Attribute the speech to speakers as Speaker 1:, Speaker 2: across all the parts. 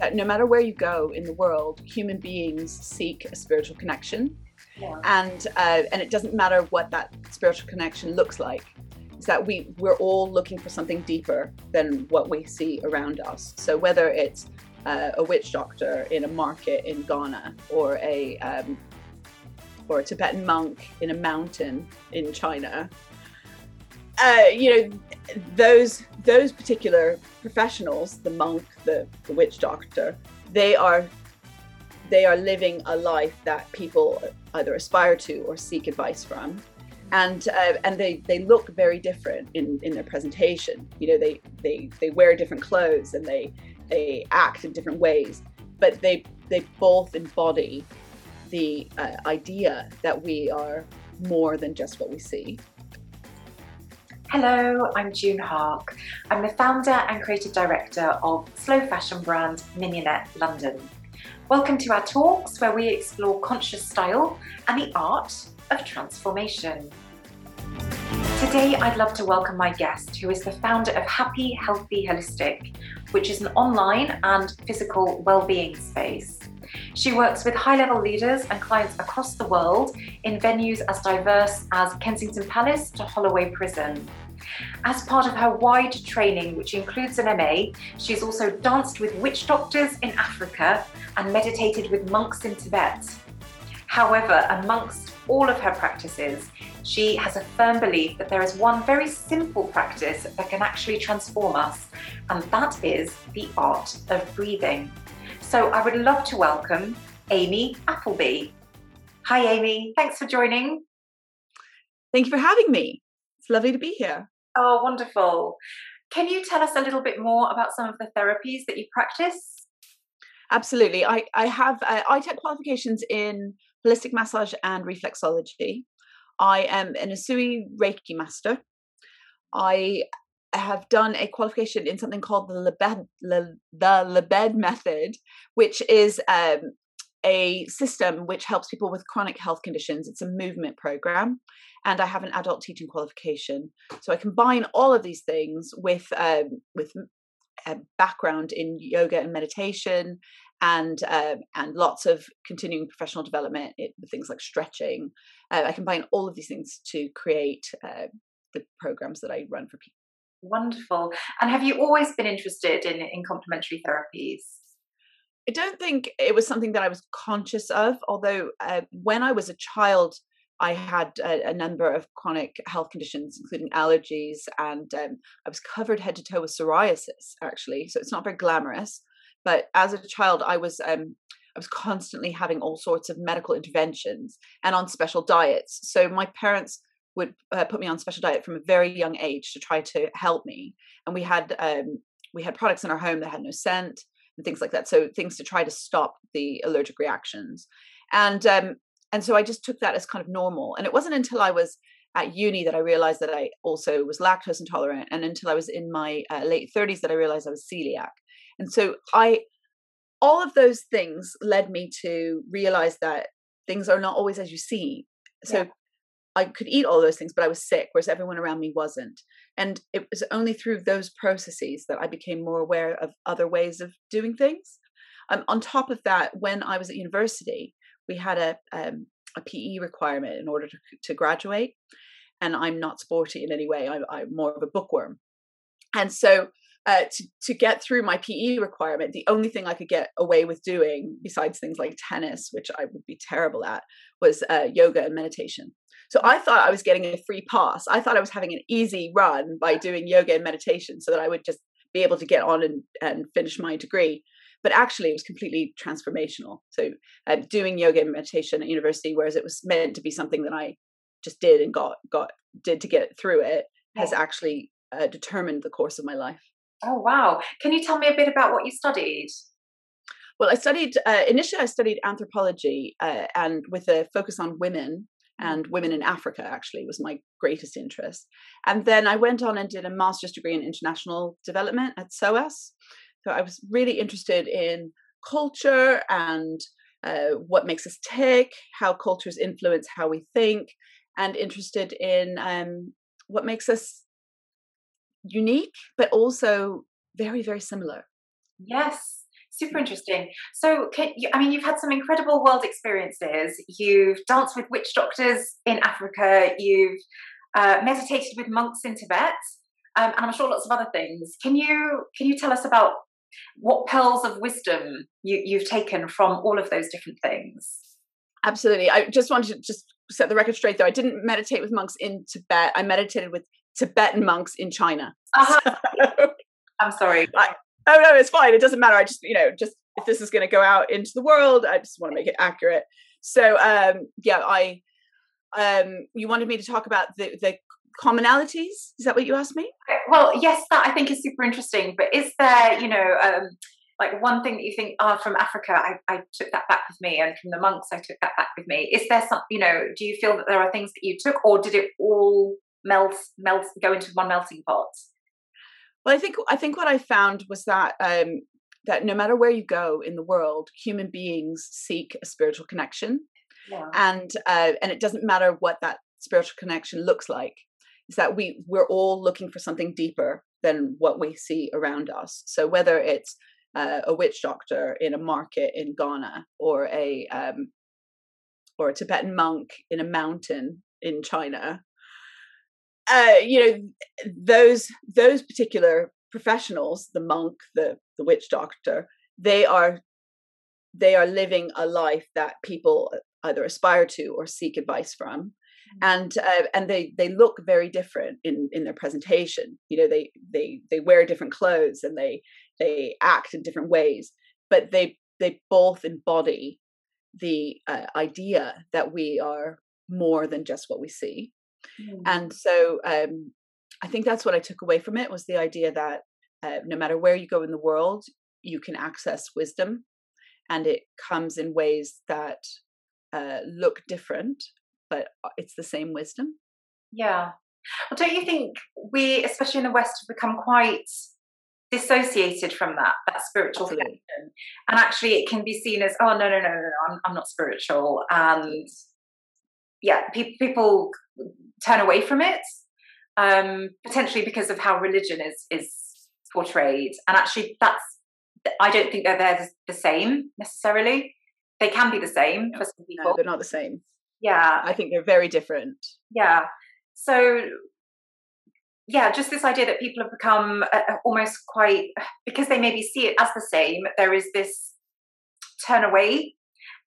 Speaker 1: that no matter where you go in the world, human beings seek a spiritual connection.
Speaker 2: Yeah.
Speaker 1: And uh, and it doesn't matter what that spiritual connection looks like. Is that we we're all looking for something deeper than what we see around us. So whether it's uh, a witch doctor in a market in Ghana or a um, or a Tibetan monk in a mountain in China, uh, you know, those those particular professionals, the monk, the, the witch doctor, they are they are living a life that people either aspire to or seek advice from. And uh, and they they look very different in in their presentation. You know they they they wear different clothes and they they act in different ways but they they both embody the uh, idea that we are more than just what we see
Speaker 2: Hello, I'm Joon Haque. I'm the founder and creative director of slow fashion brand Mignonnette London. Welcome to our talks where we explore conscious style and the art of transformation. Today, I'd love to welcome my guest, who is the founder of Happy Healthy Holistic, which is an online and physical well-being space. She works with high level leaders and clients across the world in venues as diverse as Kensington Palace to Holloway Prison. As part of her wide training, which includes an MA, she's also danced with witch doctors in Africa and meditated with monks in Tibet. However, amongst all of her practices, she has a firm belief that there is one very simple practice that can actually transform us, and that is the art of breathing. So I would love to welcome Amy Appleby. Hi, Amy. Thanks for joining.
Speaker 1: thank you for having me it's lovely to be here
Speaker 2: Oh, wonderful. Can you tell us a little bit more about some of the therapies that you practice?
Speaker 1: Absolutely. I, I have uh, ITEC qualifications in holistic massage and reflexology. I am an Usui Reiki master. I have done a qualification in something called the Lebed, Le, the Lebed method, which is um, a system which helps people with chronic health conditions. It's a movement program, and I have an adult teaching qualification. So I combine all of these things with um, with a background in yoga and meditation, and um, and lots of continuing professional development it, things like stretching. Uh, I combine all of these things to create uh, the programs that I run for people.
Speaker 2: Wonderful. And have you always been interested in, in complementary therapies?
Speaker 1: I don't think it was something that I was conscious of, although uh, when I was a child, I had a, a, number of chronic health conditions, including allergies, and um, I was covered head to toe with psoriasis, actually. So it's not very glamorous. But as a child, I was um, I was constantly having all sorts of medical interventions and on special diets. So my parents would uh, put me on special diet from a very young age to try to help me, and we had um, we had products in our home that had no scent and things like that. So things to try to stop the allergic reactions, and um, and so I just took that as kind of normal. And it wasn't until I was at uni that I realized that I also was lactose intolerant, and until I was in my uh, late 30s that I realized I was celiac. And so I, all of those things led me to realize that things are not always as you see. So yeah. I could eat all those things, but I was sick, whereas everyone around me wasn't. And it was only through those processes that I became more aware of other ways of doing things. Um, on top of that, when I was at university, we had a um, a PE requirement in order to, to graduate, and I'm not sporty in any way. I'm, I'm more of a bookworm, and so uh, to to get through my PE requirement, the only thing I could get away with doing, besides things like tennis, which I would be terrible at, was uh, yoga and meditation. So I thought I was getting a free pass. I thought I was having an easy run by doing yoga and meditation, so that I would just be able to get on and, and finish my degree. But actually, it was completely transformational. So uh, doing yoga and meditation at university, whereas it was meant to be something that I just did and got got did to get through it, has actually uh, determined the course of my life.
Speaker 2: Oh wow! Can you tell me a bit about what you studied?
Speaker 1: Well, I studied uh, initially. I studied anthropology, uh, and with a focus on women and women in Africa. Actually, was my greatest interest. And then I went on and did a master's degree in international development at SOAS. So I was really interested in culture and uh, what makes us tick, how cultures influence how we think, and interested in um, what makes us unique, but also very, very similar.
Speaker 2: Yes. Super interesting. So, can you, I mean, you've had some incredible world experiences. You've danced with witch doctors in Africa. You've uh, meditated with monks in Tibet, um, and I'm sure lots of other things. Can you can you tell us about what pearls of wisdom you, you've taken from all of those different things?
Speaker 1: Absolutely. I just wanted to just set the record straight, though. I didn't meditate with monks in Tibet. I meditated with Tibetan monks in China.
Speaker 2: Uh-huh. So, I'm sorry.
Speaker 1: I, oh no, it's fine. It doesn't matter. I just, you know, just if this is going to go out into the world, I just want to make it accurate. So, um, yeah, I, um, you wanted me to talk about the the commonalities. Is that what you asked me?
Speaker 2: Well, yes, that I think is super interesting. But is there, you know, um, like one thing that you think, oh, from Africa, I, I took that back with me, and from the monks, I took that back with me. Is there some, you know, do you feel that there are things that you took, or did it all melt, melt, go into one melting pot?
Speaker 1: Well, I think I think what I found was that um, that no matter where you go in the world, human beings seek a spiritual connection,
Speaker 2: Yeah.
Speaker 1: and uh, and it doesn't matter what that spiritual connection looks like. Is that we we're all looking for something deeper than what we see around us. So whether it's uh, a witch doctor in a market in Ghana or a um, or a Tibetan monk in a mountain in China, uh, you know those those particular professionals, the monk, the the witch doctor, they are they are living a life that people either aspire to or seek advice from. And uh, and they they look very different in in their presentation. You know they they they wear different clothes and they they act in different ways but they they both embody the uh, idea that we are more than just what we see
Speaker 2: Mm.
Speaker 1: and so um i think that's what i took away from it was the idea that uh, no matter where you go in the world you can access wisdom and it comes in ways that uh, look different but uh, it's the same wisdom
Speaker 2: Yeah. Well, don't you think we, especially in the West, have become quite dissociated from that that spiritual
Speaker 1: Absolutely.
Speaker 2: connection, and actually it can be seen as, oh no, no, no, no, no, I'm, I'm not spiritual, and yeah, pe- people turn away from it, um, potentially because of how religion is is portrayed, and actually that's I don't think they're there the same necessarily. They can be the same for some
Speaker 1: no
Speaker 2: people.
Speaker 1: they're not the same
Speaker 2: Yeah,
Speaker 1: i think they're very different
Speaker 2: yeah. So, yeah, just this idea that people have become uh, uh, almost quite, because they maybe see it as the same, there is this turn away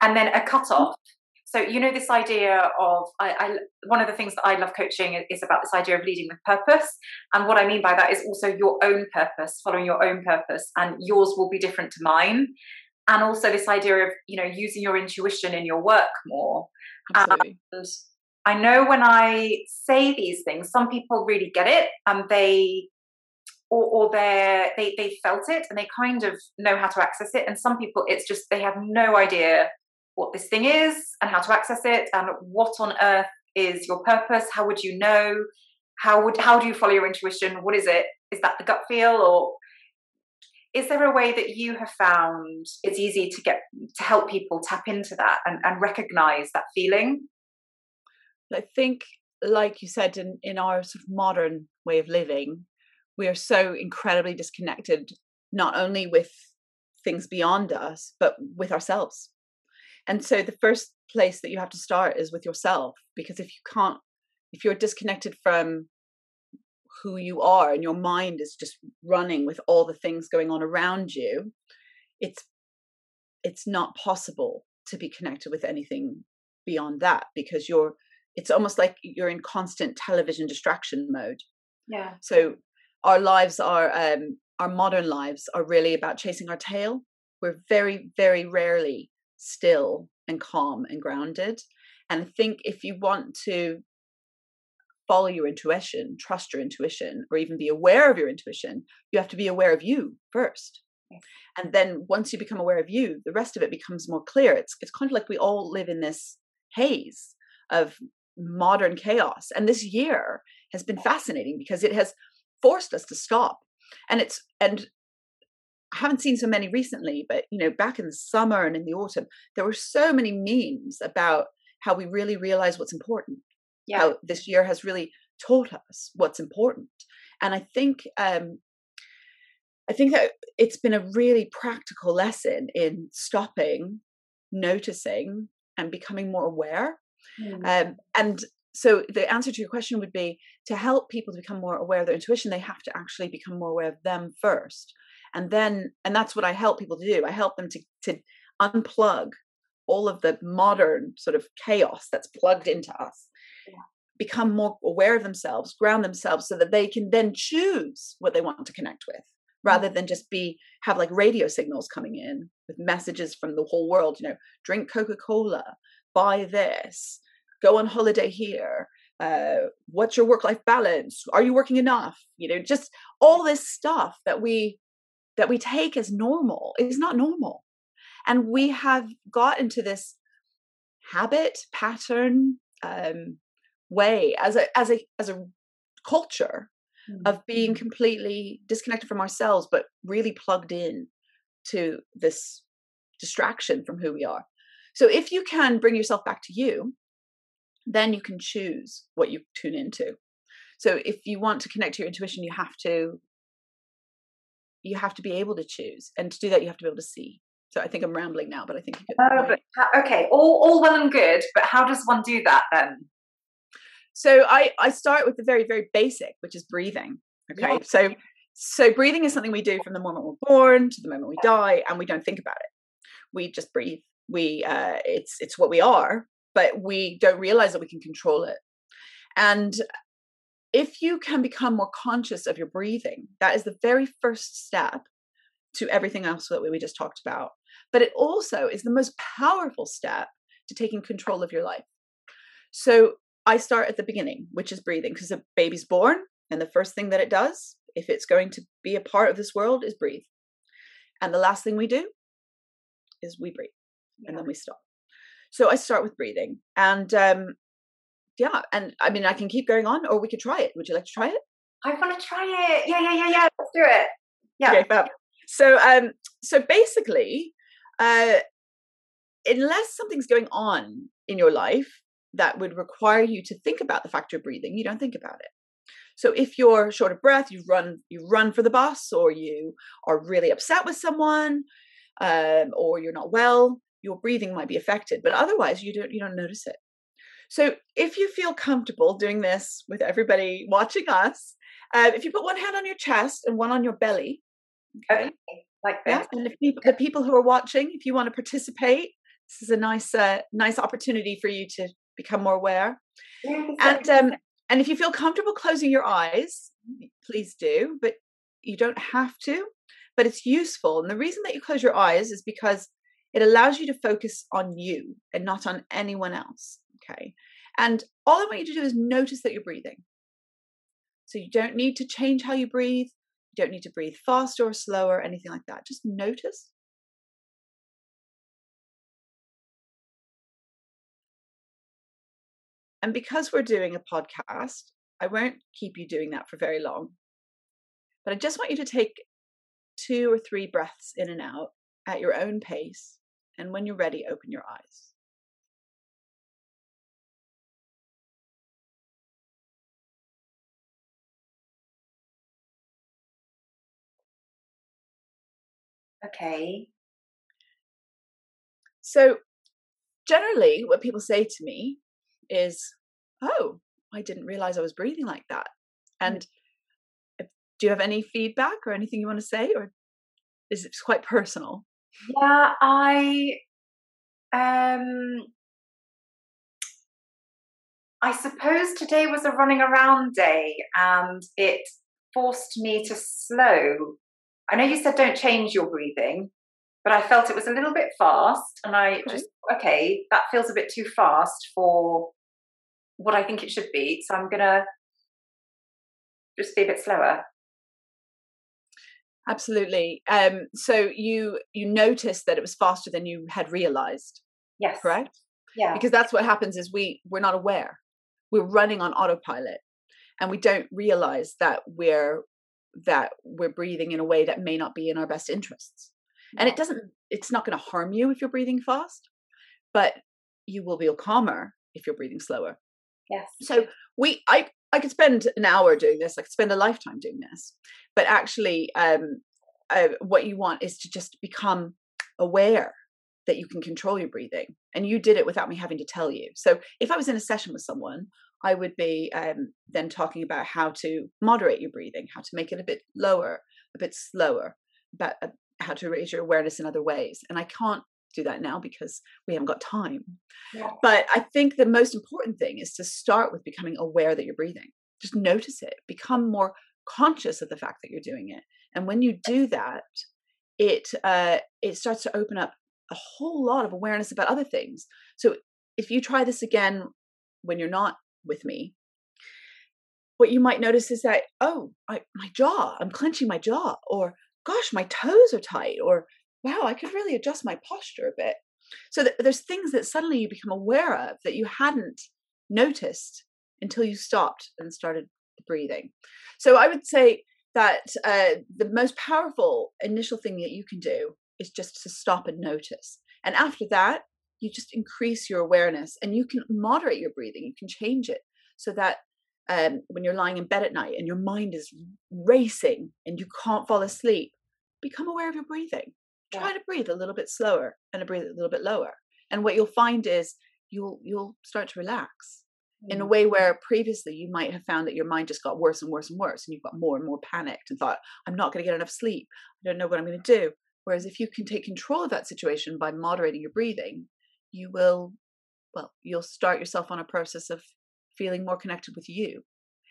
Speaker 2: and then a cut off. So, you know, this idea of, I, I, one of the things that I love coaching is- about this idea of leading with purpose. And what I mean by that is also your own purpose, following your own purpose, and yours will be different to mine. And also this idea of, you know, using your intuition in your work more.
Speaker 1: absolutely
Speaker 2: And I know when I say these things, some people really get it and they or, or they they they felt it and they kind of know how to access it. And some people it's just they have no idea what this thing is and how to access it and what on earth is your purpose? How would you know? How would how do you follow your intuition? What is it? Is that the gut feel or is there a way that you have found it's easy to get to help people tap into that and, and recognize that feeling?
Speaker 1: I think, like you said, in, in our sort of modern way of living, we are so incredibly disconnected, not only with things beyond us, but with ourselves. And so the first place that you have to start is with yourself, because if you can't, if you're disconnected from who you are and your mind is just running with all the things going on around you, it's it's not possible to be connected with anything beyond that because you're it's almost like you're in constant television distraction mode
Speaker 2: Yeah.
Speaker 1: so our lives are um our modern lives are really about chasing our tail we're very very rarely still and calm and grounded and i think if you want to follow your intuition trust your intuition or even be aware of your intuition you have to be aware of you first. And then once you become aware of you the rest of it becomes more clear. It's it's kind of like we all live in this haze of modern chaos and this year has been fascinating because it has forced us to stop. And it's and I haven't seen so many recently but you know back in the summer and in the autumn there were so many memes about how we really realize what's important
Speaker 2: Yeah.
Speaker 1: how this year has really taught us what's important and i think um I think that it's been a really practical lesson in stopping, noticing, and becoming more aware. Mm. Um, and so the answer to your question would be to help people to become more aware of their intuition, they have to actually become more aware of them first. And then, and that's what I help people to do. I help them to, to unplug all of the modern sort of chaos that's plugged into us yeah. become more aware of themselves ground themselves so that they can then choose what they want to connect with rather than just be have like radio signals coming in with messages from the whole world you know drink coca-cola buy this go on holiday here uh, what's your work life balance are you working enough you know just all this stuff that we that we take as normal is not normal and we have got into this habit pattern um, way as a as a as a culture mm-hmm. of being mm-hmm. completely disconnected from ourselves but really plugged in to this distraction from who we are so if you can bring yourself back to you then you can choose what you tune into so if you want to connect to your intuition you have to you have to be able to choose and to do that you have to be able to see so I think I'm rambling now, but I think you
Speaker 2: could. Oh, but okay, all all well and good, but how does one do that then?
Speaker 1: So I I start with the very very basic, which is breathing. Okay, yeah. so so breathing is something we do from the moment we're born to the moment we die, and we don't think about it. We just breathe. We uh, it's it's what we are, but we don't realize that we can control it. And if you can become more conscious of your breathing, that is the very first step to everything else that we just talked about. But it also is the most powerful step to taking control of your life. So I start at the beginning, which is breathing, because a baby's born, and the first thing that it does, if it's going to be a part of this world, is breathe. And the last thing we do is we breathe, yeah. and then we stop. So I start with breathing, and um, yeah, and I mean I can keep going on, or we could try it. Would you like to try it?
Speaker 2: I want to try it. Yeah, yeah, yeah, yeah. Let's do it. Yeah.
Speaker 1: Okay, fab. So, um, so basically, uh, unless something's going on in your life that would require you to think about the fact you're breathing, you don't think about it. So if you're short of breath, you run, you run for the bus, or you are really upset with someone, um, or you're not well, your breathing might be affected. But otherwise, you don't you don't notice it. So if you feel comfortable doing this with everybody watching us, uh, if you put one hand on your chest and one on your belly,
Speaker 2: Okay. Like
Speaker 1: Yeah, and if people, the people who are watching, if you want to participate, this is a nice, uh, nice opportunity for you to become more aware. And um, and if you feel comfortable closing your eyes, please do. But you don't have to. But it's useful, and the reason that you close your eyes is because it allows you to focus on you and not on anyone else. Okay. And all I want you to do is notice that you're breathing. So you don't need to change how you breathe. You don't need to breathe faster or slower, anything like that. Just notice. And because we're doing a podcast, I won't keep you doing that for very long. But I just want you to take two or three breaths in and out at your own pace. And when you're ready, open your eyes.
Speaker 2: Okay.
Speaker 1: So, generally, what people say to me is, Oh, I didn't realize I was breathing like that. Mm. And do you have any feedback or anything you want to say? Or is it quite personal?
Speaker 2: Yeah, I. Um, I suppose today was a running around day and it forced me to slow I know you said don't change your breathing, but I felt it was a little bit fast. And I okay. just, okay, that feels a bit too fast for what I think it should be. So I'm going to just be a bit slower.
Speaker 1: Absolutely. Um, so you you noticed that it was faster than you had realized.
Speaker 2: Yes.
Speaker 1: Correct.
Speaker 2: Yeah.
Speaker 1: Because that's what happens is we we're not aware. We're running on autopilot, and we don't realize that we're that we're breathing in a way that may not be in our best interests. And it doesn't, it's not going to harm you if you're breathing fast, but you will feel calmer if you're breathing slower.
Speaker 2: Yes.
Speaker 1: So we, I, I could spend an hour doing this. I could spend a lifetime doing this, but actually, um, uh, what you want is to just become aware that you can control your breathing and you did it without me having to tell you so if i was in a session with someone i would be um, then talking about how to moderate your breathing how to make it a bit lower a bit slower about uh, how to raise your awareness in other ways and i can't do that now because we haven't got time yeah. but i think the most important thing is to start with becoming aware that you're breathing just notice it become more conscious of the fact that you're doing it and when you do that it uh, it starts to open up a whole lot of awareness about other things. So if you try this again when you're not with me, what you might notice is that, oh, I, my jaw, I'm clenching my jaw, or gosh, my toes are tight, or wow, I could really adjust my posture a bit. So th- there's things that suddenly you become aware of that you hadn't noticed until you stopped and started breathing. So I would say that uh, the most powerful initial thing that you can do is just to stop and notice. And after that, you just increase your awareness and you can moderate your breathing. You can change it so that um, when you're lying in bed at night and your mind is racing and you can't fall asleep, become aware of your breathing. Try to breathe a little bit slower and to breathe a little bit lower. And what you'll find is you'll you'll start to relax in a mm. way where previously you might have found that your mind just got worse and worse and worse and you've got more and more panicked and thought i'm not going to get enough sleep i don't know what i'm going to do whereas if you can take control of that situation by moderating your breathing you will well you'll start yourself on a process of feeling more connected with you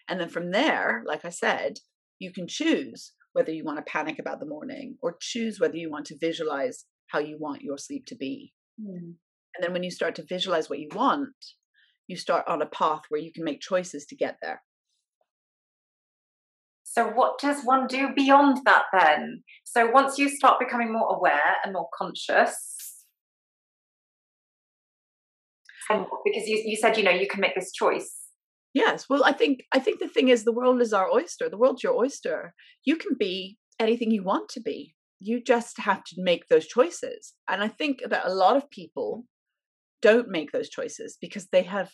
Speaker 1: and then from there like i said you can choose whether you want to panic about the morning or choose whether you want to visualize how you want your sleep to be mm. and then when you start to visualize what you want you start on a path where you can make choices to get there.
Speaker 2: So, what does one do beyond that then? So, once you start becoming more aware and more conscious, and because you, you said, you know, you can make this choice.
Speaker 1: Yes. Well, I think I think the thing is the world is our oyster. The world's your oyster. You can be anything you want to be. You just have to make those choices. And I think that a lot of people don't make those choices because they have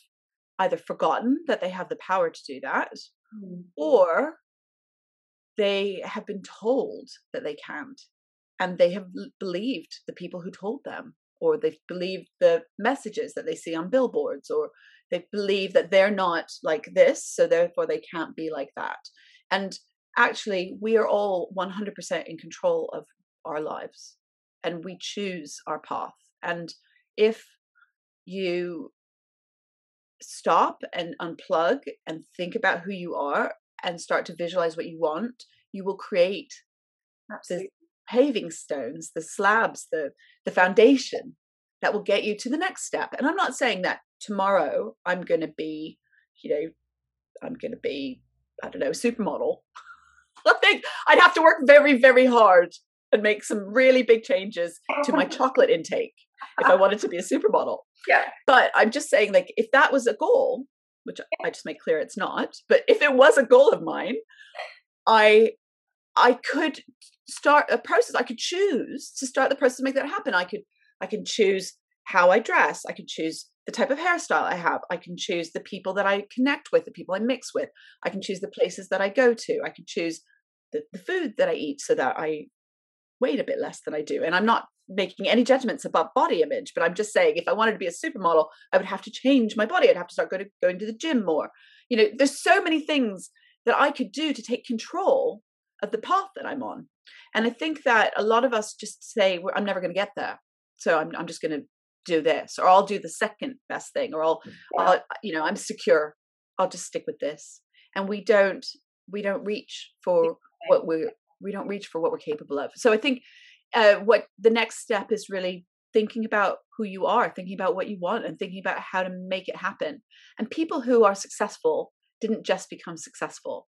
Speaker 1: either forgotten that they have the power to do that mm. or they have been told that they can't and they have believed the people who told them or they've believed the messages that they see on billboards or they believe that they're not like this so therefore they can't be like that and actually we are all 100% in control of our lives and we choose our path and if you stop and unplug and think about who you are and start to visualize what you want, you will create Absolutely. Paving stones, the slabs, the the foundation that will get you to the next step. And I'm not saying that tomorrow I'm going to be, you know, I'm going to be, I don't know, supermodel. I think I'd have to work very, very hard and make some really big changes to my chocolate intake if I wanted to be a supermodel.
Speaker 2: Yeah.
Speaker 1: But I'm just saying, like, if that was a goal, which I just make clear it's not, but if it was a goal of mine, I I could start a process. I could choose to start the process to make that happen. I could I can choose how I dress. I can choose the type of hairstyle I have. I can choose the people that I connect with, the people I mix with. I can choose the places that I go to. I can choose the, the food that I eat so that I weight a bit less than I do. And I'm not making any judgments about body image, but I'm just saying if I wanted to be a supermodel, I would have to change my body. I'd have to start going to, going to the gym more. You know, there's so many things that I could do to take control of the path that I'm on. And I think that a lot of us just say, well, I'm never going to get there. So I'm, I'm just going to do this, or I'll do the second best thing, or I'll, yeah. I'll, you know, I'm secure. I'll just stick with this. And we don't, we don't reach for what we're we don't reach for what we're capable of. So I think uh, what the next step is really thinking about who you are, thinking about what you want, and thinking about how to make it happen. And people who are successful didn't just become successful;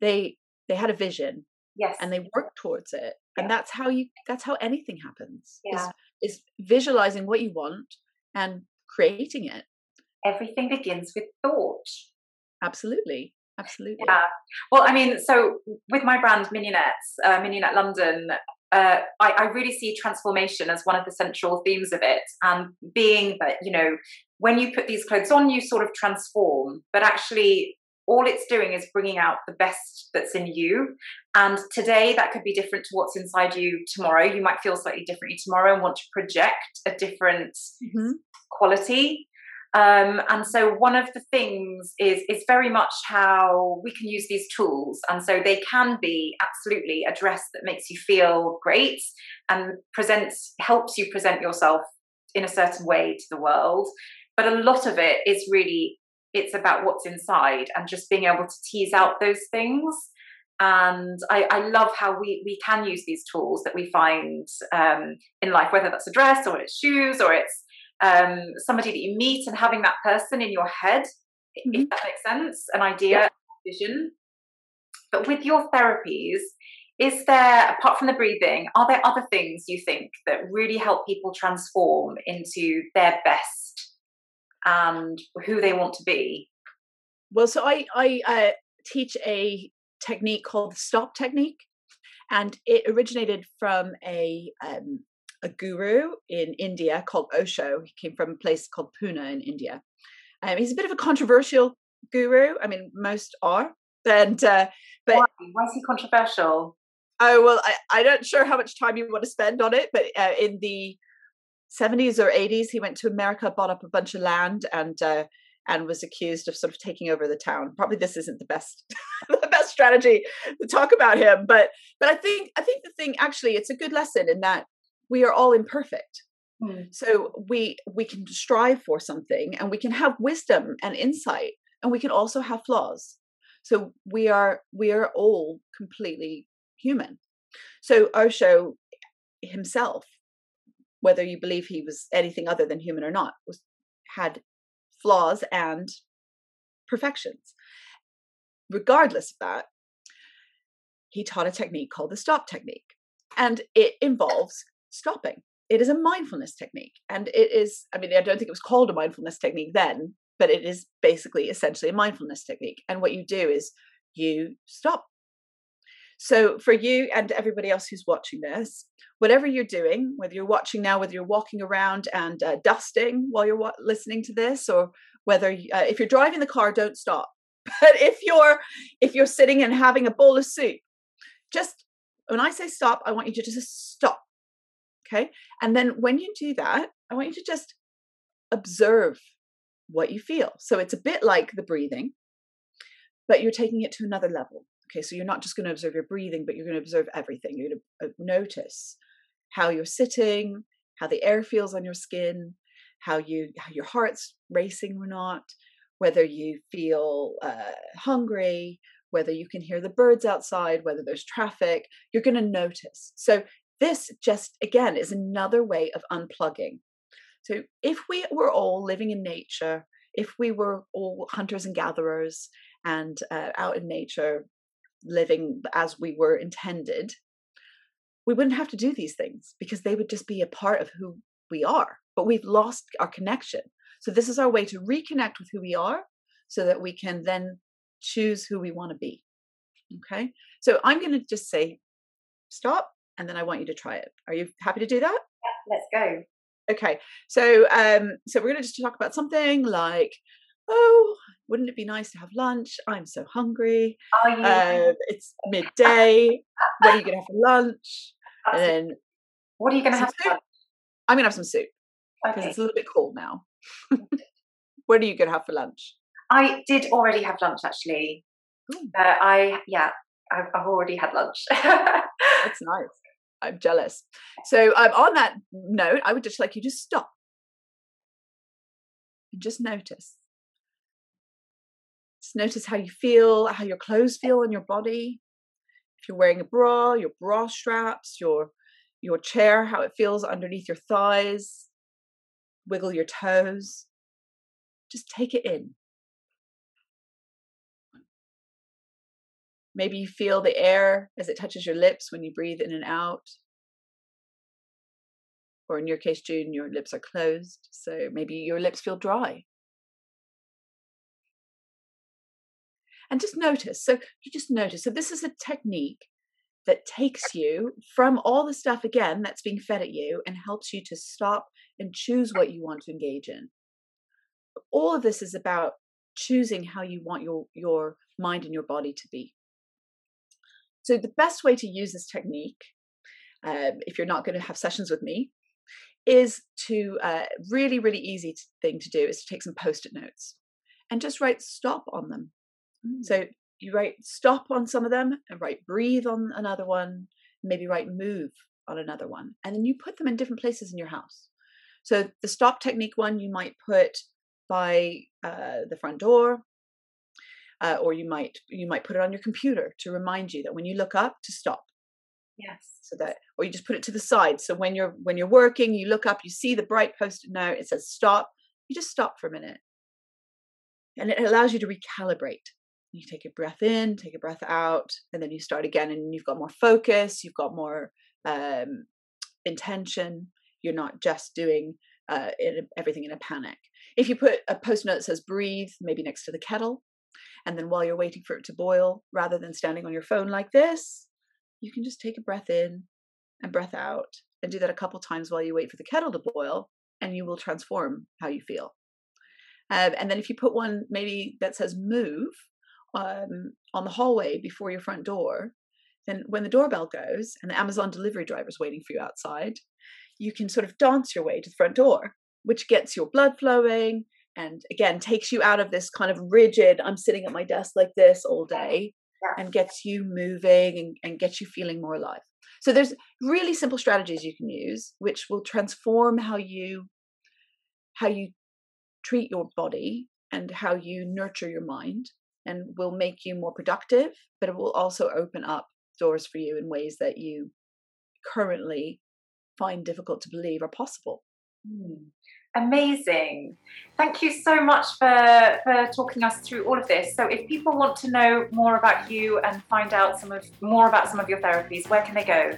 Speaker 1: they they had a vision,
Speaker 2: yes,
Speaker 1: and they work towards it. Yeah. And that's how you that's how anything happens.
Speaker 2: Yeah.
Speaker 1: Is, is visualizing what you want and creating it.
Speaker 2: Everything begins with thought.
Speaker 1: Absolutely. Absolutely.
Speaker 2: Yeah. Well, I mean, so with my brand Mignonnettes, uh, Mignonnette London, uh, I, I, really see transformation as one of the central themes of it. And being that, you know, when you put these clothes on, you sort of transform, but actually, all it's doing is bringing out the best that's in you. And today, that could be different to what's inside you tomorrow. You might feel slightly differently tomorrow and want to project a different mm-hmm. quality. Um, and so one of the things is is very much how we can use these tools. And so they can be absolutely a dress that makes you feel great and presents helps you present yourself in a certain way to the world. But a lot of it is really it's about what's inside and just being able to tease out those things and I, I, love how we, we can use these tools that we find um, in life, whether that's a dress or it's shoes or it's um, somebody that you meet and having that person in your head, mm-hmm. if that makes sense, an idea, yeah. vision. But with your therapies, is there, apart from the breathing, are there other things you think that really help people transform into their best and who they want to be?
Speaker 1: Well, so I, I uh, teach a technique called the stop technique, and it originated from a um, a guru in India called Osho. He came from a place called Pune in India. Um, he's a bit of a controversial guru. I mean, most are. And uh, but
Speaker 2: why? why is he controversial?
Speaker 1: Oh well, I, I'm not sure how much time you want to spend on it, but uh, in the 70s or 80s, he went to America, bought up a bunch of land, and uh, and was accused of sort of taking over the town. Probably this isn't the best the best strategy to talk about him, but but I think I think the thing actually it's a good lesson in that we are all imperfect mm. so we we can strive for something and we can have wisdom and insight and we can also have flaws so we are we are all completely human so osho himself whether you believe he was anything other than human or not was had flaws and perfections regardless of that he taught a technique called the stop technique and it involves stopping. It is a mindfulness technique. And it is, I mean, I don't think it was called a mindfulness technique then, but it is basically essentially a mindfulness technique. And what you do is you stop. So for you and everybody else who's watching this, whatever you're doing, whether you're watching now, whether you're walking around and uh, dusting while you're wa- listening to this, or whether uh, if you're driving the car, don't stop. But if you're if you're sitting and having a bowl of soup, just when I say stop, I want you to just stop Okay. And then when you do that, I want you to just observe what you feel. So it's a bit like the breathing, but you're taking it to another level. Okay. So you're not just going to observe your breathing, but you're going to observe everything. You're going to uh, notice how you're sitting, how the air feels on your skin, how you how your heart's racing or not, whether you feel uh, hungry, whether you can hear the birds outside, whether there's traffic. You're going to notice. So this just, again, is another way of unplugging. So if we were all living in nature, if we were all hunters and gatherers and uh, out in nature, living as we were intended, we wouldn't have to do these things because they would just be a part of who we are. But we've lost our connection. So this is our way to reconnect with who we are so that we can then choose who we want to be. Okay. So I'm going to just say, stop, and then I want you to try it. Are you happy to do that?
Speaker 2: Yeah, let's go.
Speaker 1: Okay. So um so we're going to just talk about something like oh, wouldn't it be nice to have lunch? I'm so hungry.
Speaker 2: Are you? Uh,
Speaker 1: it's midday. what are you going to have for lunch?
Speaker 2: and then what are you going to have?
Speaker 1: For I'm going to have some soup because okay. it's a little bit cold now. what are you going to have for lunch?
Speaker 2: I did already have lunch actually. Uh, I yeah, I've, I've already had lunch.
Speaker 1: That's nice. I'm jealous. So um, on that note, I would just like you to stop and just notice. Notice how you feel, how your clothes feel on your body. If you're wearing a bra, your bra straps, your your chair, how it feels underneath your thighs. Wiggle your toes. Just take it in. Maybe you feel the air as it touches your lips when you breathe in and out. Or in your case, Joon, your lips are closed. So maybe your lips feel dry. And just notice. So you just notice. So this is a technique that takes you from all the stuff again that's being fed at you and helps you to stop and choose what you want to engage in. All of this is about choosing how you want your your mind and your body to be. So the best way to use this technique, um, if you're not going to have sessions with me, is to uh, really really easy thing to do is to take some post-it notes and just write stop on them. Mm. So you write stop on some of them and write breathe on another one, maybe write move on another one, and then you put them in different places in your house. So the stop technique one you might put by uh, the front door, uh, or you might you might put it on your computer to remind you that when you look up to stop.
Speaker 2: Yes.
Speaker 1: So that, or you just put it to the side. So when you're when you're working, you look up, you see the bright post-it note. It says stop. You just stop for a minute, and it allows you to recalibrate. You take a breath in, take a breath out, and then you start again, and you've got more focus. You've got more um, intention. You're not just doing uh, everything in a panic. If you put a post note that says breathe, maybe next to the kettle, and then while you're waiting for it to boil, rather than standing on your phone like this, you can just take a breath in and breath out and do that a couple times while you wait for the kettle to boil, and you will transform how you feel. Um, and then if you put one maybe that says move um, on the hallway before your front door, then when the doorbell goes and the Amazon delivery driver is waiting for you outside, you can sort of dance your way to the front door, which gets your blood flowing and again takes you out of this kind of rigid, I'm sitting at my desk like this all day yeah. and gets you moving and, and gets you feeling more alive. So there's really simple strategies you can use which will transform how you how you treat your body and how you nurture your mind and will make you more productive, but it will also open up doors for you in ways that you currently find difficult to believe are possible.
Speaker 2: Mm. Amazing. Thank you so much for, for talking us through all of this. So if people want to know more about you and find out some of more about some of your therapies, where can they go?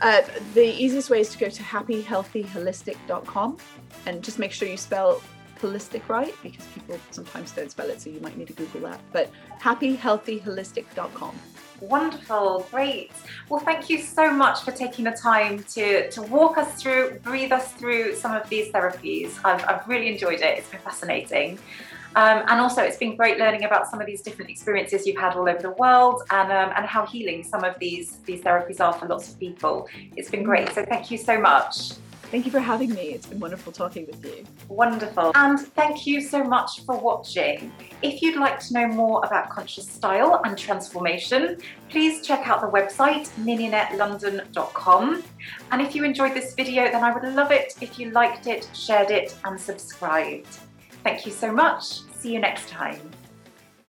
Speaker 1: Uh, the easiest way is to go to happyhealthyholistic.com and just make sure you spell holistic right because people sometimes don't spell it, so you might need to Google that. But happyhealthyholistic.com.
Speaker 2: Wonderful, great. Well, thank you so much for taking the time to, to walk us through, breathe us through some of these therapies. I've, I've really enjoyed it, it's been fascinating. Um, and also, it's been great learning about some of these different experiences you've had all over the world and, um, and how healing some of these, these therapies are for lots of people. It's been great. So, thank you so much.
Speaker 1: Thank you for having me. It's been wonderful talking with you.
Speaker 2: Wonderful. And thank you so much for watching. If you'd like to know more about conscious style and transformation, please check out the website mignonnettelondon.com. And if you enjoyed this video, then I would love it if you liked it, shared it, and subscribed. Thank you so much. See you next time.